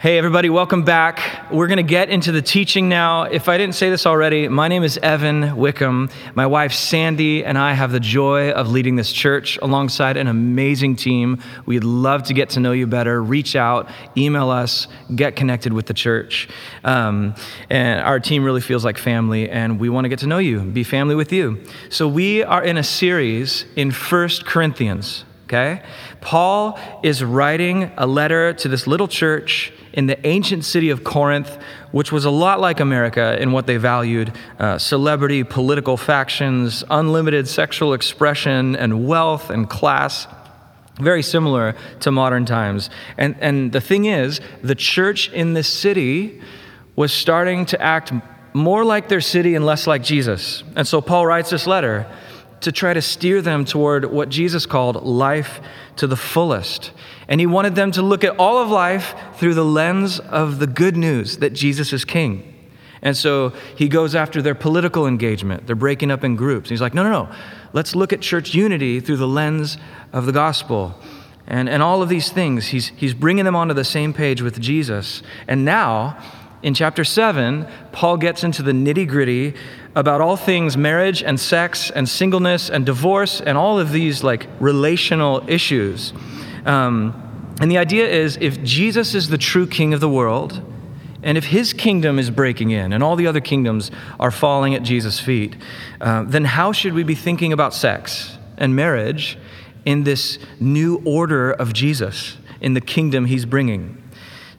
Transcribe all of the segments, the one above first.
Hey, everybody, welcome back. We're going to get into the teaching now. If I didn't say this already, my name is Evan Wickham. My wife, Sandy, and I have the joy of leading this church alongside an amazing team. We'd love to get to know you better. Reach out, email us, get connected with the church. Um, and our team really feels like family, and we want to get to know you, be family with you. So, we are in a series in First Corinthians okay? Paul is writing a letter to this little church in the ancient city of Corinth, which was a lot like America in what they valued uh, celebrity, political factions, unlimited sexual expression, and wealth and class. Very similar to modern times. And, and the thing is, the church in this city was starting to act more like their city and less like Jesus. And so Paul writes this letter to try to steer them toward what Jesus called life to the fullest. And he wanted them to look at all of life through the lens of the good news that Jesus is king. And so he goes after their political engagement. They're breaking up in groups. He's like, no, no, no. Let's look at church unity through the lens of the gospel. And, and all of these things, he's, he's bringing them onto the same page with Jesus. And now, in chapter 7, Paul gets into the nitty gritty about all things marriage and sex and singleness and divorce and all of these like relational issues. Um, and the idea is if Jesus is the true king of the world, and if his kingdom is breaking in and all the other kingdoms are falling at Jesus' feet, uh, then how should we be thinking about sex and marriage in this new order of Jesus, in the kingdom he's bringing?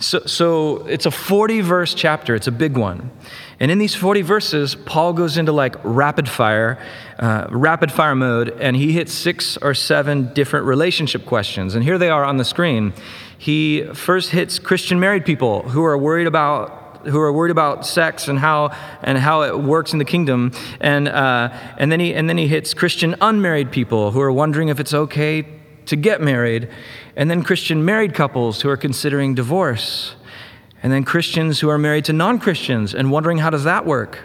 So, so it's a 40 verse chapter, it's a big one. And in these 40 verses, Paul goes into like rapid fire, uh, rapid fire mode, and he hits six or seven different relationship questions. And here they are on the screen. He first hits Christian married people who are worried about who are worried about sex and how and how it works in the kingdom, and uh, and then he and then he hits Christian unmarried people who are wondering if it's okay to get married, and then Christian married couples who are considering divorce, and then Christians who are married to non Christians and wondering how does that work,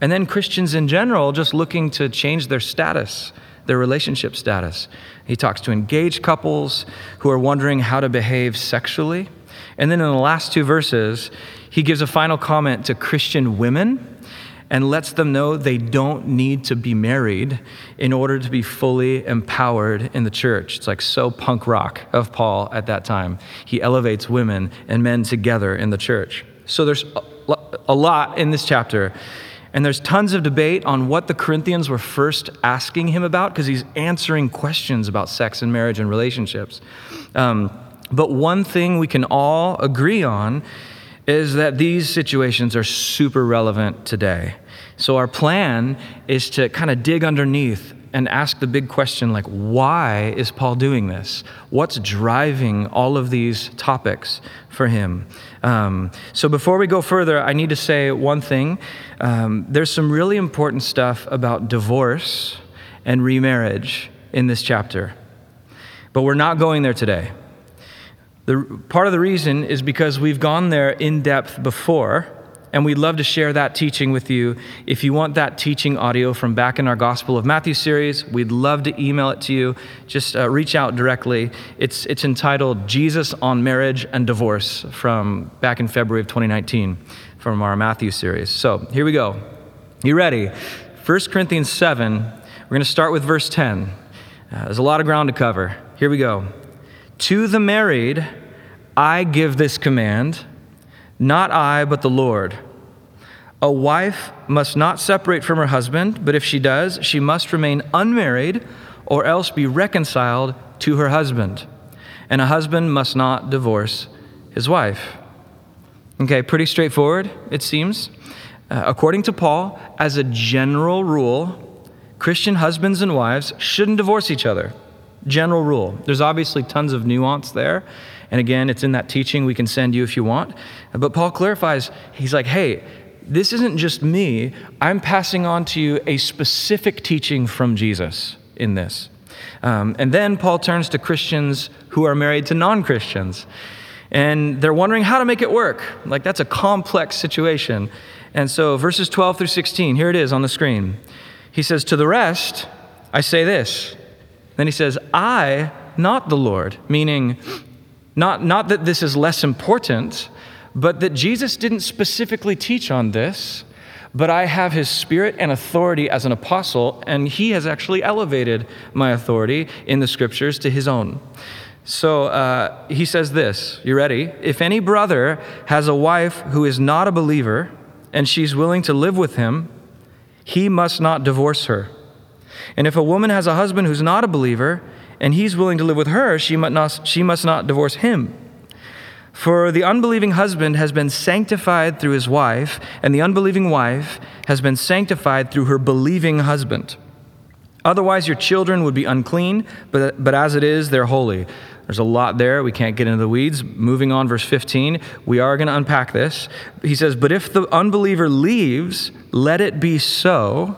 and then Christians in general just looking to change their status, their relationship status. He talks to engaged couples who are wondering how to behave sexually. And then in the last two verses, he gives a final comment to Christian women and lets them know they don't need to be married in order to be fully empowered in the church. It's like so punk rock of Paul at that time. He elevates women and men together in the church. So there's a lot in this chapter. And there's tons of debate on what the Corinthians were first asking him about because he's answering questions about sex and marriage and relationships. Um, but one thing we can all agree on is that these situations are super relevant today. So, our plan is to kind of dig underneath and ask the big question like, why is Paul doing this? What's driving all of these topics for him? Um, so, before we go further, I need to say one thing. Um, there's some really important stuff about divorce and remarriage in this chapter, but we're not going there today. The, part of the reason is because we've gone there in depth before, and we'd love to share that teaching with you. If you want that teaching audio from back in our Gospel of Matthew series, we'd love to email it to you. Just uh, reach out directly. It's, it's entitled Jesus on Marriage and Divorce from back in February of 2019 from our Matthew series. So here we go. You ready? 1 Corinthians 7, we're going to start with verse 10. Uh, there's a lot of ground to cover. Here we go. To the married, I give this command, not I, but the Lord. A wife must not separate from her husband, but if she does, she must remain unmarried or else be reconciled to her husband. And a husband must not divorce his wife. Okay, pretty straightforward, it seems. Uh, according to Paul, as a general rule, Christian husbands and wives shouldn't divorce each other general rule. There's obviously tons of nuance there. And again, it's in that teaching we can send you if you want. But Paul clarifies, he's like, hey, this isn't just me. I'm passing on to you a specific teaching from Jesus in this. Um, and then Paul turns to Christians who are married to non Christians. And they're wondering how to make it work. Like, that's a complex situation. And so, verses 12 through 16, here it is on the screen. He says, To the rest, I say this then he says, I, not the Lord, meaning Not, not that this is less important, but that Jesus didn't specifically teach on this, but I have his spirit and authority as an apostle, and he has actually elevated my authority in the scriptures to his own. So uh, he says this You ready? If any brother has a wife who is not a believer and she's willing to live with him, he must not divorce her. And if a woman has a husband who's not a believer and he's willing to live with her, she must not, she must not divorce him. For the unbelieving husband has been sanctified through his wife, and the unbelieving wife has been sanctified through her believing husband. Otherwise, your children would be unclean, but, but as it is, they're holy. There's a lot there. We can't get into the weeds. Moving on, verse 15, we are going to unpack this. He says, But if the unbeliever leaves, let it be so.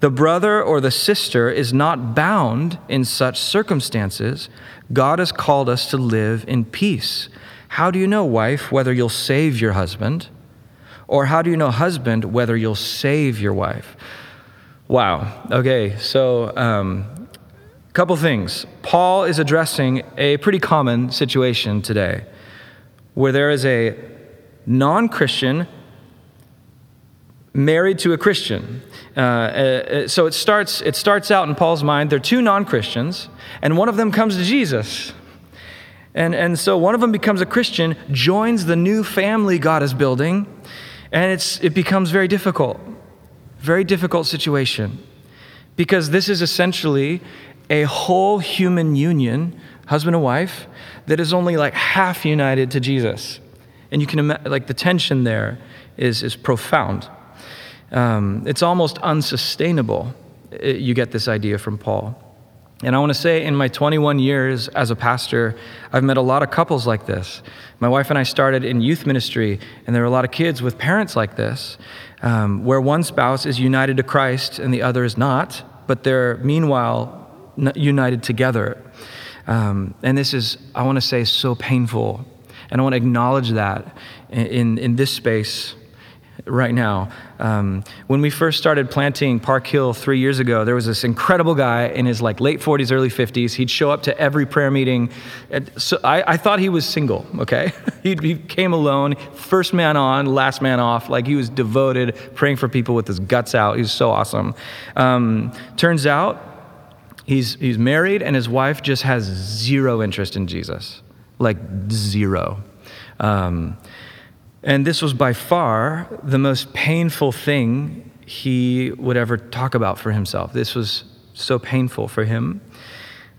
The brother or the sister is not bound in such circumstances. God has called us to live in peace. How do you know, wife, whether you'll save your husband? Or how do you know, husband, whether you'll save your wife? Wow. Okay, so um, couple things. Paul is addressing a pretty common situation today where there is a non Christian married to a Christian. Uh, uh, so it starts, it starts out in Paul's mind, they're two non Christians, and one of them comes to Jesus. And, and so one of them becomes a Christian, joins the new family God is building, and it's, it becomes very difficult. Very difficult situation. Because this is essentially a whole human union, husband and wife, that is only like half united to Jesus. And you can imagine, like, the tension there is, is profound. Um, it's almost unsustainable. It, you get this idea from Paul. And I want to say, in my 21 years as a pastor, I've met a lot of couples like this. My wife and I started in youth ministry, and there are a lot of kids with parents like this, um, where one spouse is united to Christ and the other is not, but they're meanwhile united together. Um, and this is, I want to say, so painful. And I want to acknowledge that in, in this space right now. Um, when we first started planting Park Hill three years ago, there was this incredible guy in his like late 40s, early 50s. He'd show up to every prayer meeting. So I, I thought he was single. Okay, he, he came alone, first man on, last man off. Like he was devoted, praying for people with his guts out. He was so awesome. Um, turns out. He's, he's married, and his wife just has zero interest in Jesus. Like, zero. Um, and this was by far the most painful thing he would ever talk about for himself. This was so painful for him.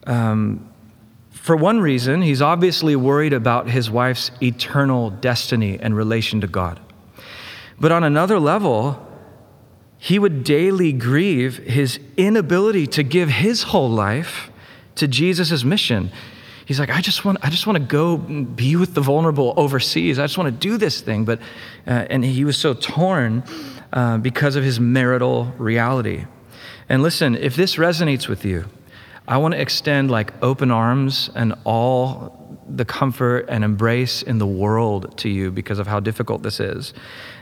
Um, for one reason, he's obviously worried about his wife's eternal destiny and relation to God. But on another level, he would daily grieve his inability to give his whole life to Jesus' mission he's like, I just want, I just want to go be with the vulnerable overseas. I just want to do this thing. But, uh, and he was so torn uh, because of his marital reality. And listen, if this resonates with you, I want to extend like open arms and all the comfort and embrace in the world to you because of how difficult this is.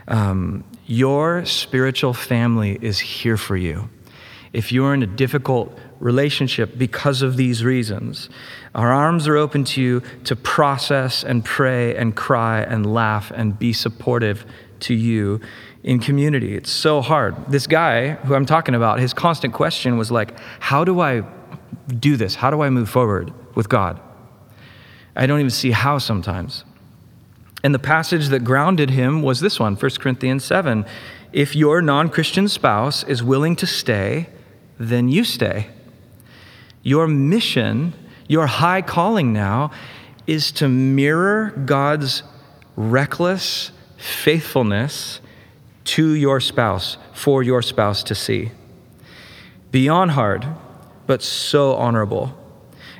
Um, your spiritual family is here for you. If you're in a difficult relationship because of these reasons. Our arms are open to you to process and pray and cry and laugh and be supportive to you in community. It's so hard. This guy who I'm talking about, his constant question was like, How do I do this? How do I move forward with God? I don't even see how sometimes. And the passage that grounded him was this one 1 Corinthians 7. If your non Christian spouse is willing to stay, then you stay. Your mission, your high calling now, is to mirror God's reckless faithfulness to your spouse, for your spouse to see. Beyond hard, but so honorable.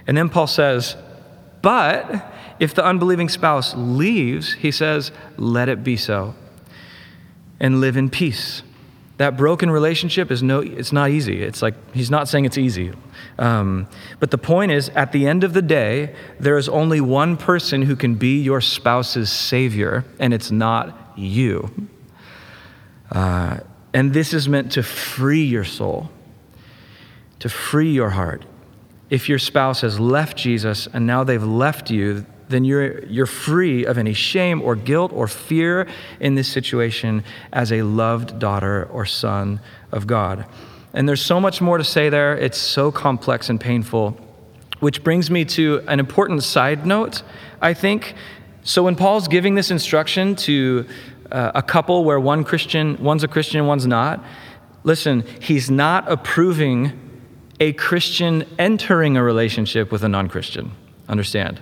And then Paul says, But if the unbelieving spouse leaves, he says, Let it be so, and live in peace. That broken relationship is no, it's not easy. It's like, he's not saying it's easy. Um, but the point is, at the end of the day, there is only one person who can be your spouse's savior, and it's not you. Uh, and this is meant to free your soul, to free your heart. If your spouse has left Jesus and now they've left you, then you're, you're free of any shame or guilt or fear in this situation as a loved daughter or son of God. And there's so much more to say there. It's so complex and painful, which brings me to an important side note, I think. So when Paul's giving this instruction to uh, a couple where one Christian, one's a Christian, one's not, listen, he's not approving a Christian entering a relationship with a non Christian. Understand?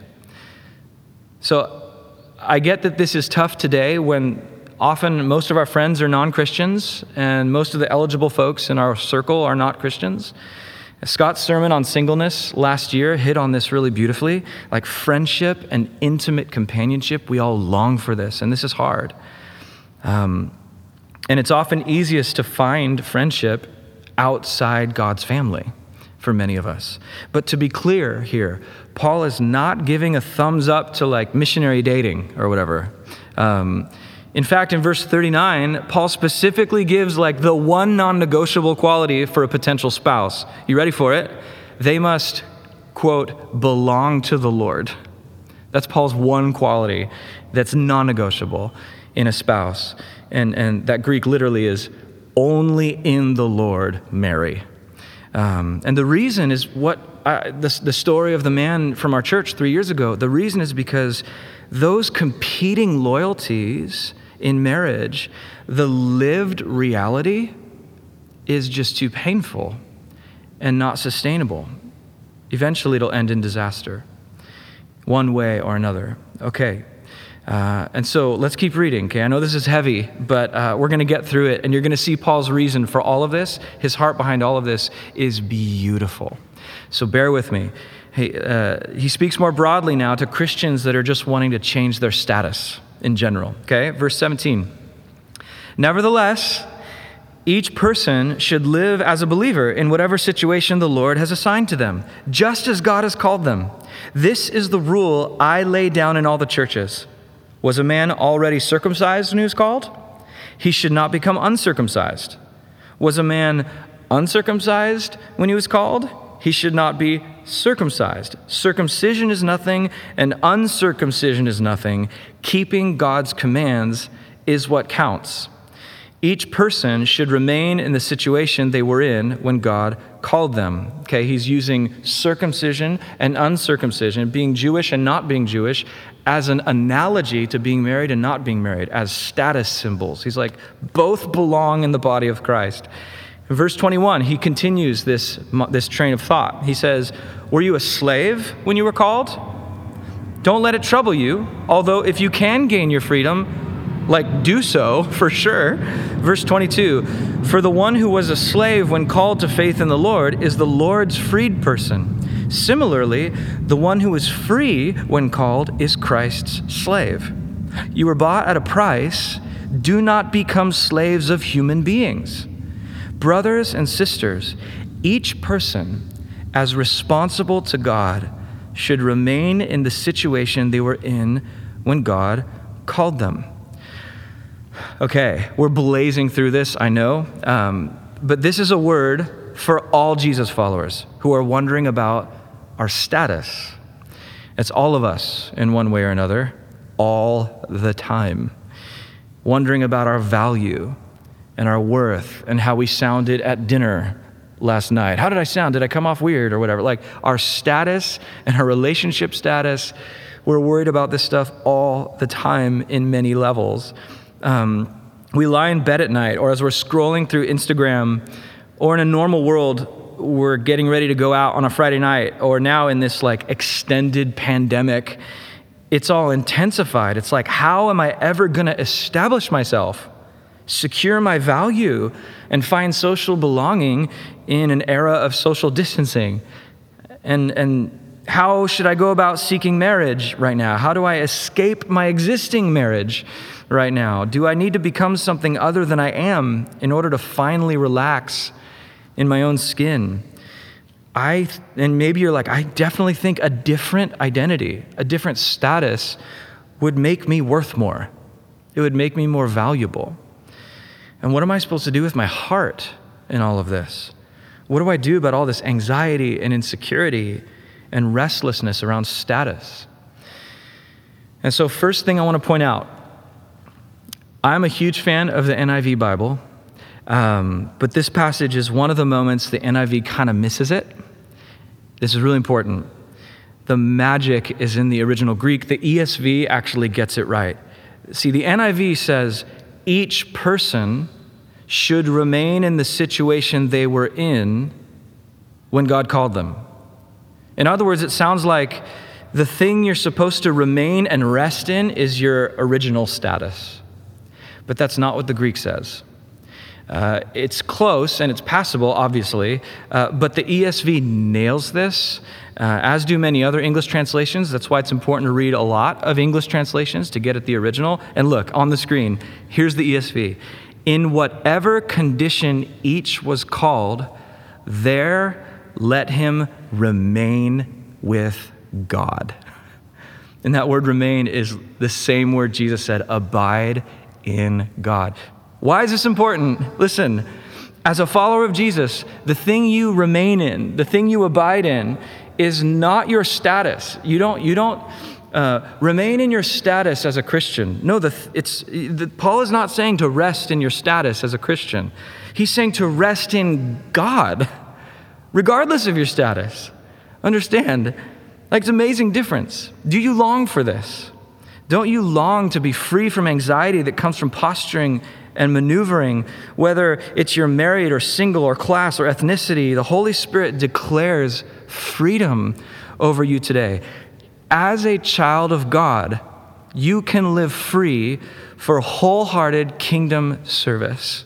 So I get that this is tough today when often most of our friends are non Christians and most of the eligible folks in our circle are not Christians. Scott's sermon on singleness last year hit on this really beautifully. Like friendship and intimate companionship, we all long for this, and this is hard. Um, and it's often easiest to find friendship outside God's family for many of us. But to be clear here, Paul is not giving a thumbs up to like missionary dating or whatever. Um, in fact, in verse 39, Paul specifically gives like the one non negotiable quality for a potential spouse. You ready for it? They must, quote, belong to the Lord. That's Paul's one quality that's non negotiable in a spouse. And, and that Greek literally is only in the Lord marry. Um, and the reason is what I, the, the story of the man from our church three years ago. The reason is because those competing loyalties in marriage, the lived reality is just too painful and not sustainable. Eventually, it'll end in disaster, one way or another. Okay, uh, and so let's keep reading, okay? I know this is heavy, but uh, we're going to get through it, and you're going to see Paul's reason for all of this. His heart behind all of this is beautiful. So bear with me. Hey, uh, he speaks more broadly now to Christians that are just wanting to change their status in general, okay? Verse 17. Nevertheless, each person should live as a believer in whatever situation the Lord has assigned to them, just as God has called them. This is the rule I lay down in all the churches. Was a man already circumcised when he was called? He should not become uncircumcised. Was a man uncircumcised when he was called? He should not be circumcised. Circumcision is nothing, and uncircumcision is nothing. Keeping God's commands is what counts. Each person should remain in the situation they were in when God called them. Okay, he's using circumcision and uncircumcision, being Jewish and not being Jewish, as an analogy to being married and not being married, as status symbols. He's like, both belong in the body of Christ. In verse 21, he continues this, this train of thought. He says, Were you a slave when you were called? Don't let it trouble you, although if you can gain your freedom, like do so for sure. Verse 22 For the one who was a slave when called to faith in the Lord is the Lord's freed person. Similarly, the one who is free when called is Christ's slave. You were bought at a price. Do not become slaves of human beings. Brothers and sisters, each person, as responsible to God, should remain in the situation they were in when God called them. Okay, we're blazing through this, I know, um, but this is a word for all Jesus followers who are wondering about our status. It's all of us in one way or another, all the time, wondering about our value and our worth and how we sounded at dinner last night. How did I sound? Did I come off weird or whatever? Like our status and our relationship status, we're worried about this stuff all the time in many levels. Um, we lie in bed at night or as we're scrolling through Instagram or in a normal world, we're getting ready to go out on a Friday night, or now in this like extended pandemic, it's all intensified. It's like, how am I ever going to establish myself, secure my value, and find social belonging in an era of social distancing? And, and how should I go about seeking marriage right now? How do I escape my existing marriage right now? Do I need to become something other than I am in order to finally relax? in my own skin. I, and maybe you're like, I definitely think a different identity, a different status would make me worth more. It would make me more valuable. And what am I supposed to do with my heart in all of this? What do I do about all this anxiety and insecurity and restlessness around status? And so, first thing I want to point out I'm a huge fan of the NIV Bible, um, but this passage is one of the moments the NIV kind of misses it. This is really important. The magic is in the original Greek. The ESV actually gets it right. See, the NIV says each person should remain in the situation they were in when God called them. In other words, it sounds like the thing you're supposed to remain and rest in is your original status. But that's not what the Greek says. Uh, it's close and it's passable, obviously, uh, but the ESV nails this, uh, as do many other English translations. That's why it's important to read a lot of English translations to get at the original. And look, on the screen, here's the ESV. In whatever condition each was called, there let him remain with God. And that word remain is the same word Jesus said abide in God. Why is this important? Listen, as a follower of Jesus, the thing you remain in, the thing you abide in, is not your status. You don't, you don't uh, remain in your status as a Christian. No, the, it's, the, Paul is not saying to rest in your status as a Christian. He's saying to rest in God, regardless of your status. Understand? Like, it's an amazing difference. Do you long for this? Don't you long to be free from anxiety that comes from posturing and maneuvering, whether it's you're married or single or class or ethnicity? The Holy Spirit declares freedom over you today. As a child of God, you can live free for wholehearted kingdom service,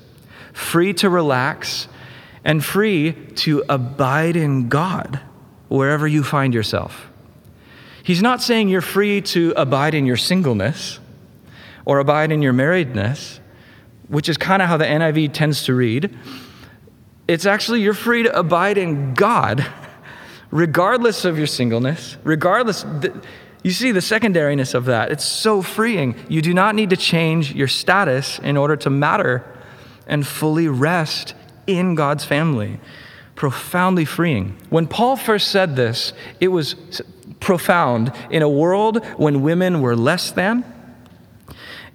free to relax, and free to abide in God wherever you find yourself. He's not saying you're free to abide in your singleness or abide in your marriedness, which is kind of how the NIV tends to read. It's actually you're free to abide in God, regardless of your singleness, regardless. You see the secondariness of that. It's so freeing. You do not need to change your status in order to matter and fully rest in God's family. Profoundly freeing. When Paul first said this, it was profound in a world when women were less than,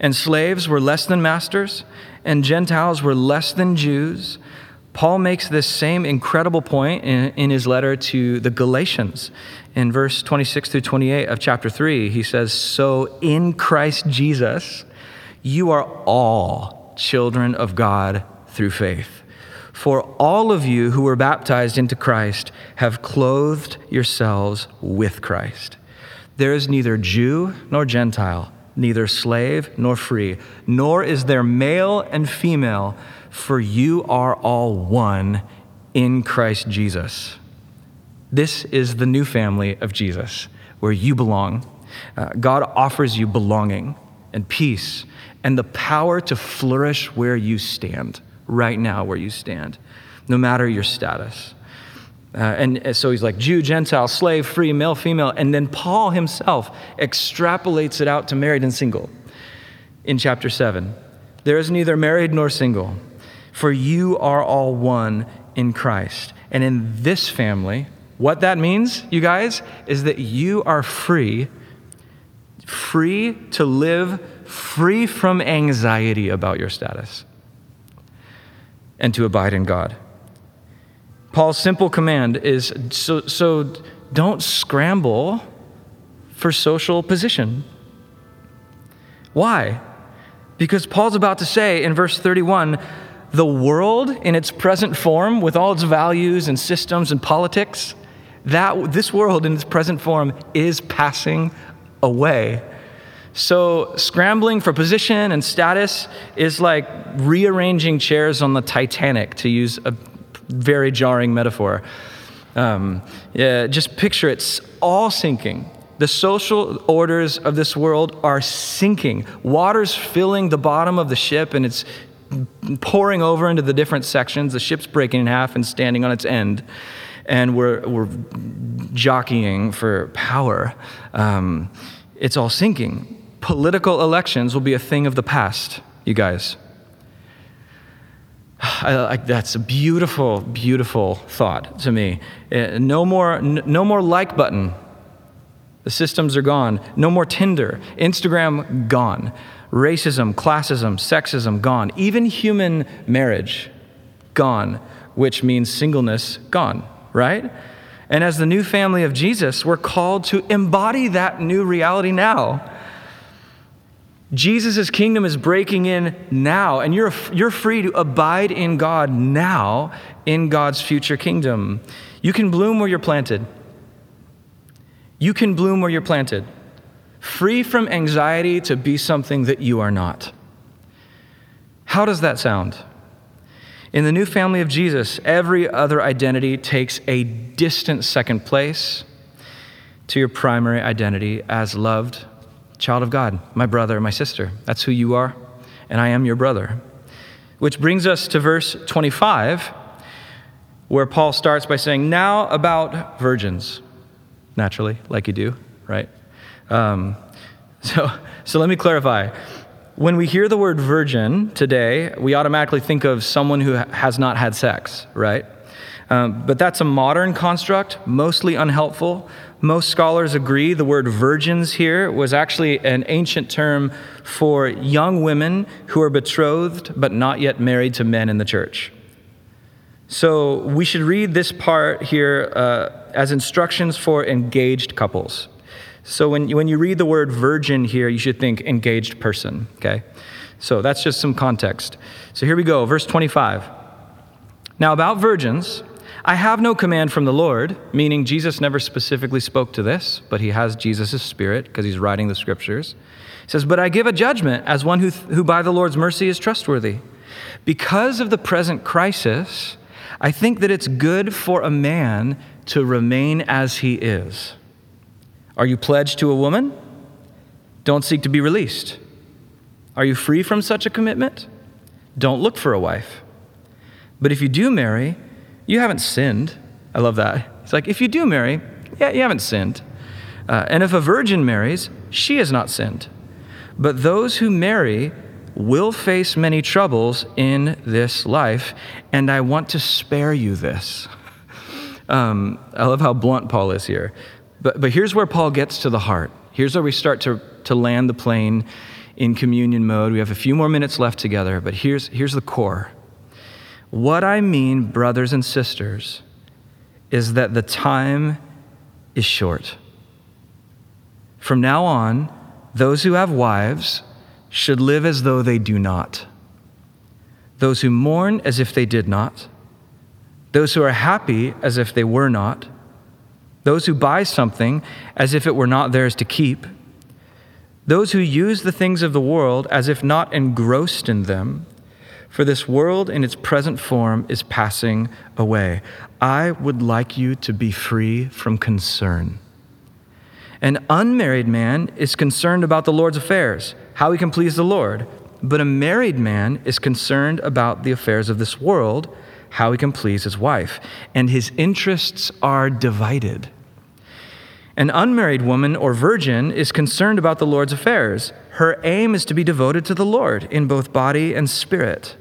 and slaves were less than masters, and Gentiles were less than Jews. Paul makes this same incredible point in, in, his letter to the Galatians. In verse 26 through 28 of chapter 3, he says, So in Christ Jesus, you are all children of God through faith. For all of you who were baptized into Christ have clothed yourselves with Christ. There is neither Jew nor Gentile, neither slave nor free, nor is there male and female, for you are all one in Christ Jesus. This is the new family of Jesus, where you belong. Uh, God offers you belonging and peace and the power to flourish where you stand right now where you stand, no matter your status. Uh, and so he's like Jew, Gentile, slave, free, male, female. And then Paul himself extrapolates it out to married and single in chapter 7. There is neither married nor single, for you are all one in Christ. And in this family, what that means, you guys, is that you are free, free to live free from anxiety about your status and to abide in God. Paul's simple command is so, so don't scramble for social position. Why? Because Paul's about to say in verse 31 the world in its present form, with all its values and systems and politics, that this world in its present form is passing away. So, scrambling for position and status is like rearranging chairs on the Titanic, to use a very jarring metaphor. Um, yeah, just picture it's all sinking. The social orders of this world are sinking. Water's filling the bottom of the ship and it's pouring over into the different sections. The ship's breaking in half and standing on its end. And we're, we're jockeying for power. Um, it's all sinking political elections will be a thing of the past, you guys. I, I, that's a beautiful, beautiful thought to me. Uh, no more, no more like button. The systems are gone. No more Tinder. Instagram, gone. Racism, classism, sexism, gone. Even human marriage, gone, which means singleness, gone, right? And as the new family of Jesus, we're called to embody that new reality now. Jesus' kingdom is breaking in now, and you're, you're free to abide in God now in God's future kingdom. You can bloom where you're planted. You can bloom where you're planted, free from anxiety to be something that you are not. How does that sound? In the new family of Jesus, every other identity takes a distant second place to your primary identity as loved child of God, my brother, my sister. That's who you are, and I am your brother. Which brings us to verse 25, where Paul starts by saying, Now about virgins, naturally, like you do, right? Um, so, so let me clarify. When we hear the word virgin today, we automatically think of someone who has not had sex, right? Um, but that's a modern construct, mostly unhelpful. Most scholars agree the word virgins here was actually an ancient term for young women who are betrothed but not yet married to men in the church. So we should read this part here uh, as instructions for engaged couples. So when when you read the word virgin here, you should think engaged person, okay? So that's just some context. So here we go, verse 25. Now, about virgins, I have no command from the Lord, meaning Jesus never specifically spoke to this, but he has Jesus' spirit because he's writing the scriptures. He says, But I give a judgment as one who, who by the Lord's mercy is trustworthy. Because of the present crisis, I think that it's good for a man to remain as he is. Are you pledged to a woman? Don't seek to be released. Are you free from such a commitment? Don't look for a wife. But if you do marry, you haven't sinned. I love that. It's like, if you do marry, yeah, you haven't sinned. Uh, and if a virgin marries, she has not sinned. But those who marry will face many troubles in this life, and I want to spare you this. um, I love how blunt Paul is here. But, but here's where Paul gets to the heart. Here's where we start to, to land the plane in communion mode. We have a few more minutes left together, but here's, here's the core. What I mean, brothers and sisters, is that the time is short. From now on, those who have wives should live as though they do not. Those who mourn as if they did not. Those who are happy as if they were not those who buy something as if it were not theirs to keep, those who use the things of the world as if not engrossed in them, for this world in its present form is passing away. I would like you to be free from concern. An unmarried man is concerned about the Lord's affairs, how he can please the Lord, but a married man is concerned about the affairs of this world how he can please his wife, and his interests are divided. An unmarried woman or virgin is concerned about the Lord's affairs. Her aim is to be devoted to the Lord in both body and spirit.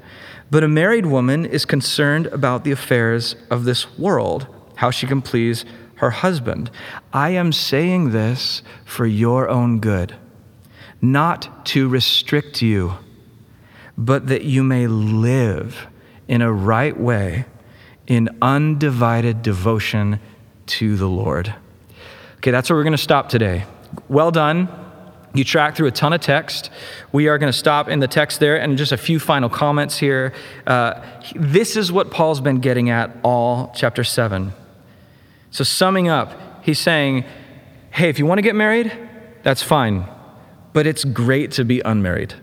But a married woman is concerned about the affairs of this world, how she can please her husband. I am saying this for your own good, not to restrict you, but that you may live in a right way in undivided devotion to the Lord. Okay, that's where we're going to stop today. Well done. You track through a ton of text. We are going to stop in the text there and just a few final comments here. Uh, this is what Paul's been getting at all chapter 7. So, summing up, he's saying, hey, if you want to get married, that's fine, but it's great to be unmarried.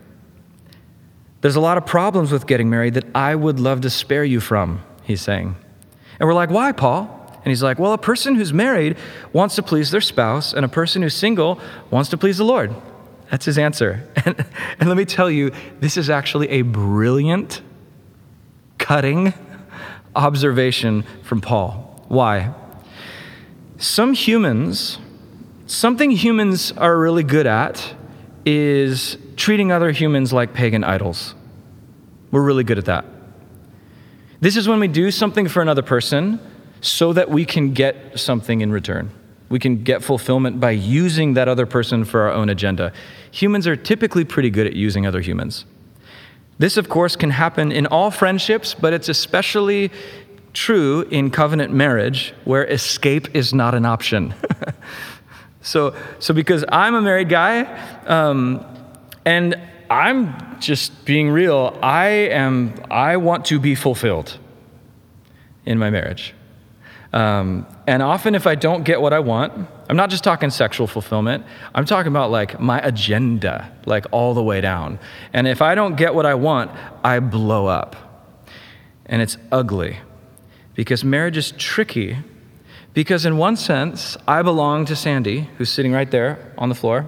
There's a lot of problems with getting married that I would love to spare you from, he's saying. And we're like, why, Paul? And he's like, well, a person who's married wants to please their spouse, and a person who's single wants to please the Lord. That's his answer. And, and let me tell you, this is actually a brilliant, cutting observation from Paul. Why? Some humans, something humans are really good at is treating other humans like pagan idols. We're really good at that. This is when we do something for another person so that we can get something in return. We can get fulfillment by using that other person for our own agenda. Humans are typically pretty good at using other humans. This, of course, can happen in all friendships, but it's especially true in covenant marriage where escape is not an option. so, so, because I'm a married guy um, and I'm just being real, I, am, I want to be fulfilled in my marriage. Um, and often, if I don't get what I want, I'm not just talking sexual fulfillment, I'm talking about like my agenda, like all the way down. And if I don't get what I want, I blow up. And it's ugly because marriage is tricky. Because, in one sense, I belong to Sandy, who's sitting right there on the floor,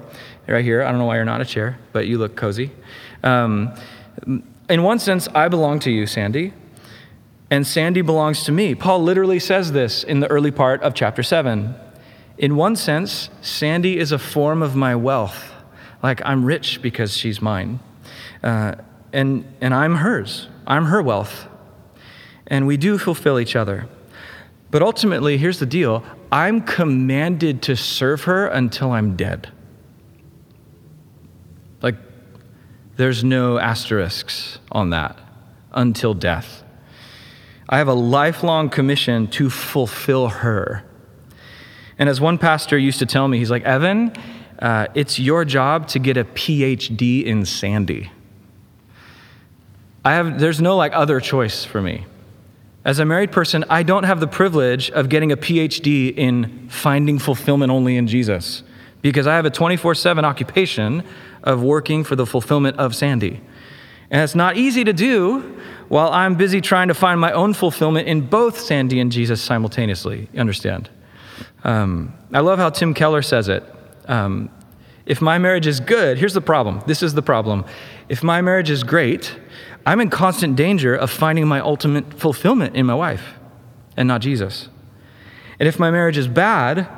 right here. I don't know why you're not a chair, but you look cozy. Um, in one sense, I belong to you, Sandy and Sandy belongs to me. Paul literally says this in the early part of chapter 7. In one sense, Sandy is a form of my wealth. Like I'm rich because she's mine. Uh, and, and I'm hers. I'm her wealth. And we do fulfill each other. But ultimately, here's the deal I'm commanded to serve her until I'm dead. Like, there's no asterisks on that until death. I have a lifelong commission to fulfill her. And as one pastor used to tell me, he's like, Evan, uh, it's your job to get a PhD in Sandy. I have, there's no like other choice for me. As a married person, I don't have the privilege of getting a PhD in finding fulfillment only in Jesus because I have a 24 7 occupation of working for the fulfillment of Sandy. And it's not easy to do while I'm busy trying to find my own fulfillment in both Sandy and Jesus simultaneously. You understand? Um, I love how Tim Keller says it. Um, if my marriage is good, here's the problem. This is the problem. If my marriage is great, I'm in constant danger of finding my ultimate fulfillment in my wife and not Jesus. And if my marriage is bad,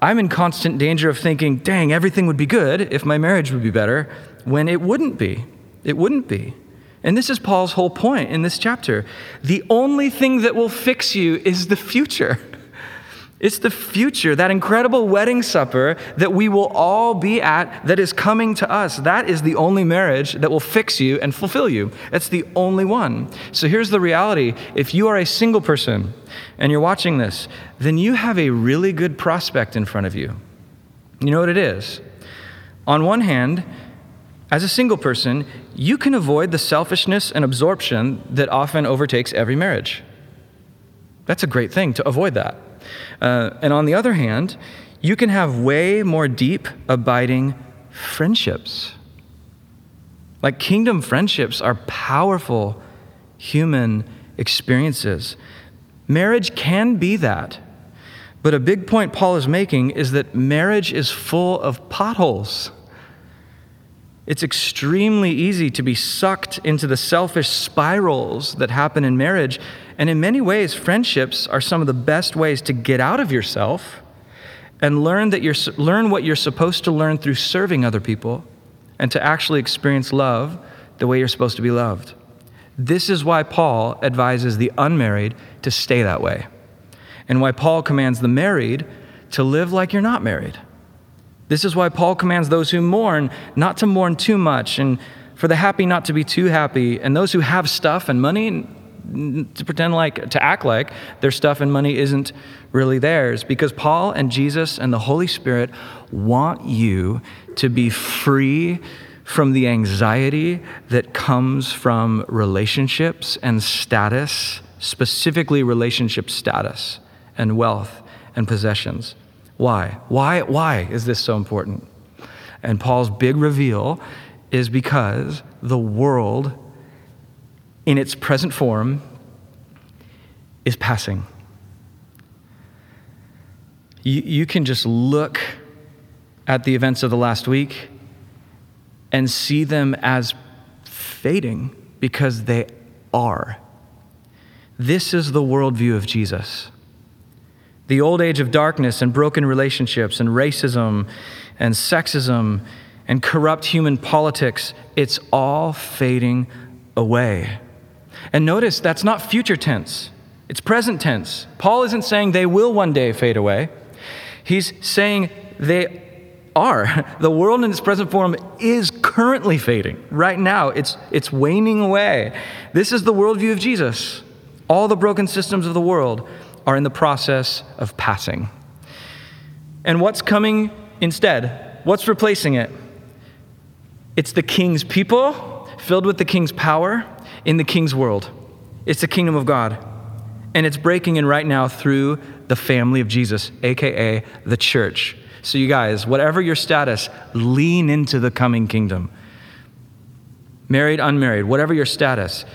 I'm in constant danger of thinking, dang, everything would be good if my marriage would be better, when it wouldn't be. It wouldn't be. And this is Paul's whole point in this chapter. The only thing that will fix you is the future. It's the future, that incredible wedding supper that we will all be at that is coming to us. That is the only marriage that will fix you and fulfill you. That's the only one. So here's the reality if you are a single person and you're watching this, then you have a really good prospect in front of you. You know what it is? On one hand, as a single person, you can avoid the selfishness and absorption that often overtakes every marriage. That's a great thing to avoid that. Uh, and on the other hand, you can have way more deep, abiding friendships. Like kingdom friendships are powerful human experiences. Marriage can be that. But a big point Paul is making is that marriage is full of potholes. It's extremely easy to be sucked into the selfish spirals that happen in marriage. And in many ways, friendships are some of the best ways to get out of yourself and learn, that you're, learn what you're supposed to learn through serving other people and to actually experience love the way you're supposed to be loved. This is why Paul advises the unmarried to stay that way, and why Paul commands the married to live like you're not married. This is why Paul commands those who mourn not to mourn too much, and for the happy not to be too happy, and those who have stuff and money to pretend like, to act like their stuff and money isn't really theirs. Because Paul and Jesus and the Holy Spirit want you to be free from the anxiety that comes from relationships and status, specifically relationship status and wealth and possessions. Why? Why, why is this so important? And Paul's big reveal is because the world, in its present form, is passing. You, you can just look at the events of the last week and see them as fading because they are. This is the worldview of Jesus. The old age of darkness and broken relationships and racism and sexism and corrupt human politics, it's all fading away. And notice that's not future tense, it's present tense. Paul isn't saying they will one day fade away. He's saying they are. The world in its present form is currently fading. Right now, it's, it's waning away. This is the worldview of Jesus. All the broken systems of the world are in the process of passing. And what's coming instead? What's replacing it? It's the king's people filled with the king's power in the king's world. It's the kingdom of God. And it's breaking in right now through the family of Jesus, AKA the church. So, you guys, whatever your status, lean into the coming kingdom. Married, unmarried, whatever your status.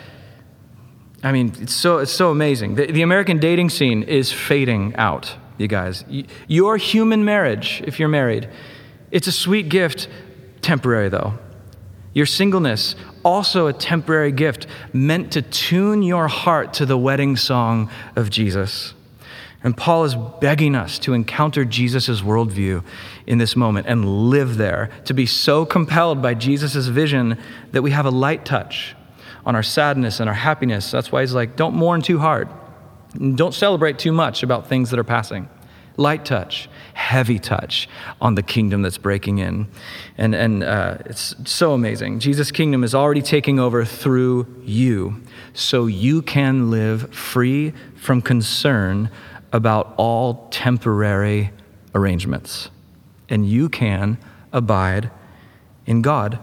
I mean, it's so, it's so amazing. The, the American dating scene is fading out, you guys. Your human marriage, if you're married, it's a sweet gift, temporary though. Your singleness, also a temporary gift, meant to tune your heart to the wedding song of Jesus. And Paul is begging us to encounter Jesus' worldview in this moment and live there, to be so compelled by Jesus' vision that we have a light touch on our sadness and our happiness. That's why he's like, don't mourn too hard. Don't celebrate too much about things that are passing. Light touch, heavy touch on the kingdom that's breaking in. And, and uh, it's so amazing. Jesus' kingdom is already taking over through you, so you can live free from concern about all temporary arrangements. And you can abide in God.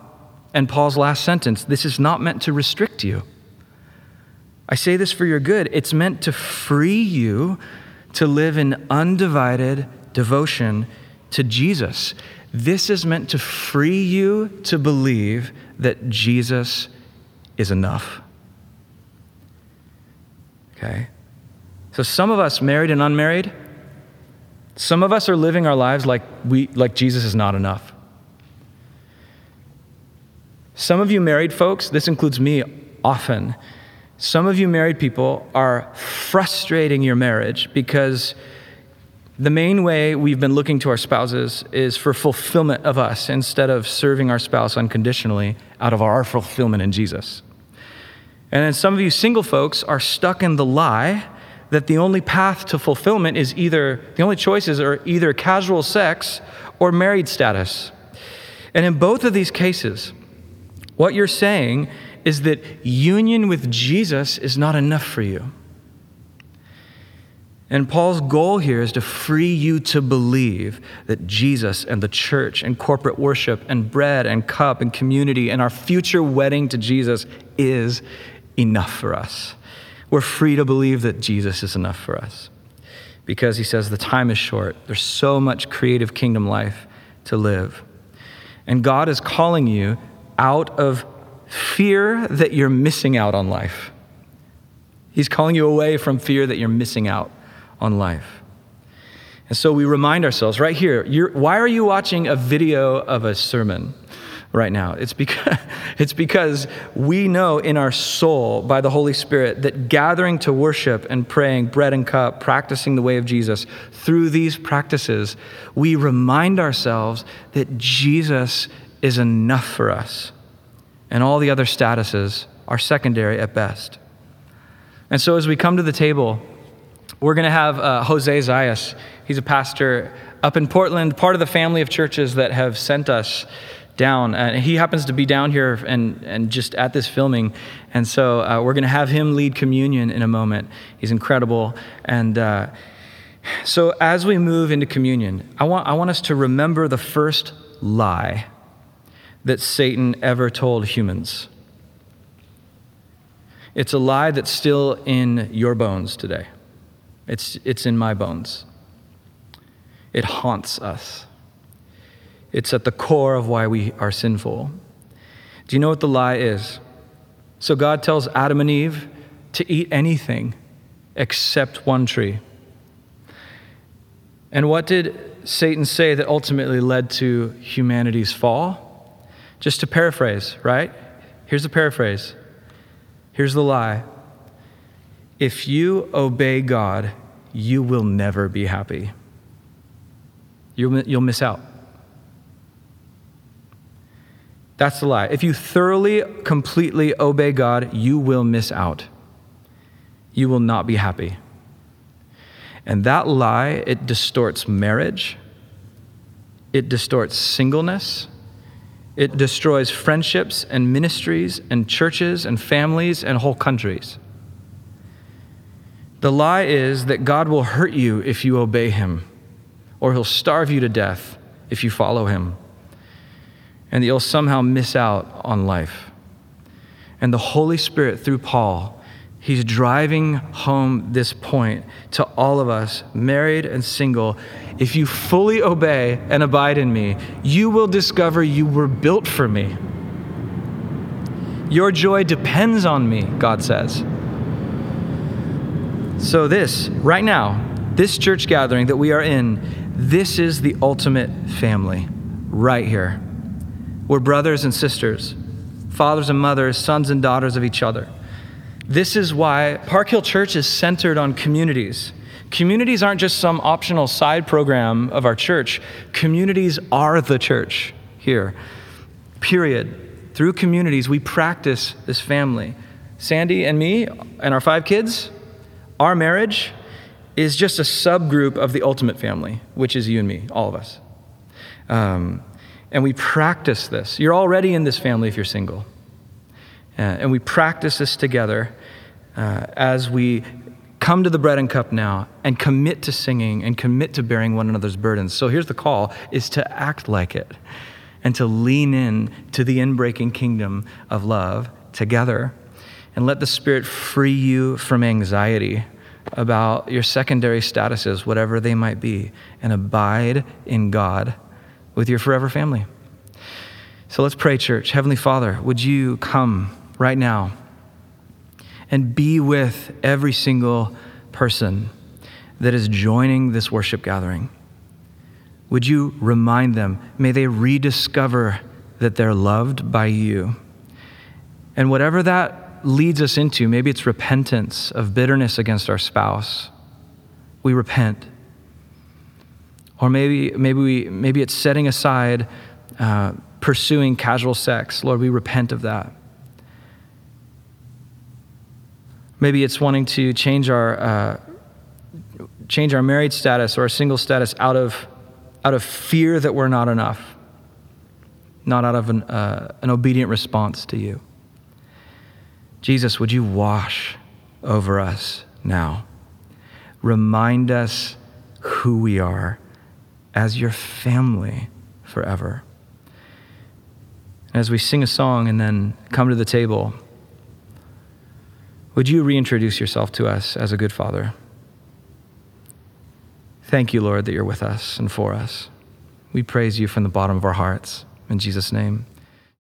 And Paul's last sentence this is not meant to restrict you. I say this for your good. It's meant to free you to live in undivided devotion to Jesus. This is meant to free you to believe that Jesus is enough. Okay? So some of us, married and unmarried, some of us are living our lives like, we, like Jesus is not enough. Some of you married folks, this includes me often, some of you married people are frustrating your marriage because the main way we've been looking to our spouses is for fulfillment of us instead of serving our spouse unconditionally out of our fulfillment in Jesus. And then some of you single folks are stuck in the lie that the only path to fulfillment is either, the only choices are either casual sex or married status. And in both of these cases, what you're saying is that union with Jesus is not enough for you. And Paul's goal here is to free you to believe that Jesus and the church and corporate worship and bread and cup and community and our future wedding to Jesus is enough for us. We're free to believe that Jesus is enough for us because he says the time is short. There's so much creative kingdom life to live. And God is calling you out of fear that you're missing out on life. He's calling you away from fear that you're missing out on life. And so we remind ourselves right here why are you watching a video of a sermon? right now. It's because, it's because we know in our soul by the Holy Spirit that gathering to worship and praying, bread and cup, practicing the way of Jesus, through these practices, we remind ourselves that Jesus is enough for us. And all the other statuses are secondary at best. And so as we come to the table, we're going to have uh, Jose Zayas. He's a pastor up in Portland, part of the family of churches that have sent us down. Uh, he happens to be down here and, and just at this filming. And so uh, we're going to have him lead communion in a moment. He's incredible. And uh, so as we move into communion, I want, I want us to remember the first lie that Satan ever told humans. It's a lie that's still in your bones today. It's, it's in my bones. It haunts us. It's at the core of why we are sinful. Do you know what the lie is? So God tells Adam and Eve to eat anything except one tree. And what did Satan say that ultimately led to humanity's fall? Just to paraphrase, right? Here's a paraphrase. Here's the lie. If you obey God, you will never be happy. You'll, you'll miss out. That's the lie. If you thoroughly, completely obey God, you will miss out. You will not be happy. And that lie, it distorts marriage, it distorts singleness, it destroys friendships and ministries and churches and families and whole countries. The lie is that God will hurt you if you obey him, or he'll starve you to death if you follow him, and that you'll somehow miss out on life. And the Holy Spirit, through Paul, He's driving home this point to all of us, married and single. If you fully obey and abide in me, you will discover you were built for me. Your joy depends on me, God says. So, this, right now, this church gathering that we are in, this is the ultimate family, right here. We're brothers and sisters, fathers and mothers, sons and daughters of each other. This is why Park Hill Church is centered on communities. Communities aren't just some optional side program of our church, communities are the church here. Period. Through communities, we practice this family. Sandy and me and our five kids, our marriage is just a subgroup of the ultimate family, which is you and me, all of us. Um, and we practice this. You're already in this family if you're single. Uh, and we practice this together uh, as we come to the bread and cup now and commit to singing and commit to bearing one another's burdens. So here's the call is to act like it and to lean in to the inbreaking kingdom of love together and let the spirit free you from anxiety about your secondary statuses whatever they might be and abide in God with your forever family. So let's pray church. Heavenly Father, would you come right now and be with every single person that is joining this worship gathering. Would you remind them? May they rediscover that they're loved by you. And whatever that leads us into, maybe it's repentance of bitterness against our spouse. We repent. Or maybe, maybe, we, maybe it's setting aside uh, pursuing casual sex. Lord, we repent of that. Maybe it's wanting to change our, uh, change our married status or our single status out of, out of fear that we're not enough, not out of an, uh, an obedient response to you. Jesus, would you wash over us now? Remind us who we are as your family forever. As we sing a song and then come to the table, would you reintroduce yourself to us as a good father? Thank you, Lord, that you're with us and for us. We praise you from the bottom of our hearts. In Jesus' name.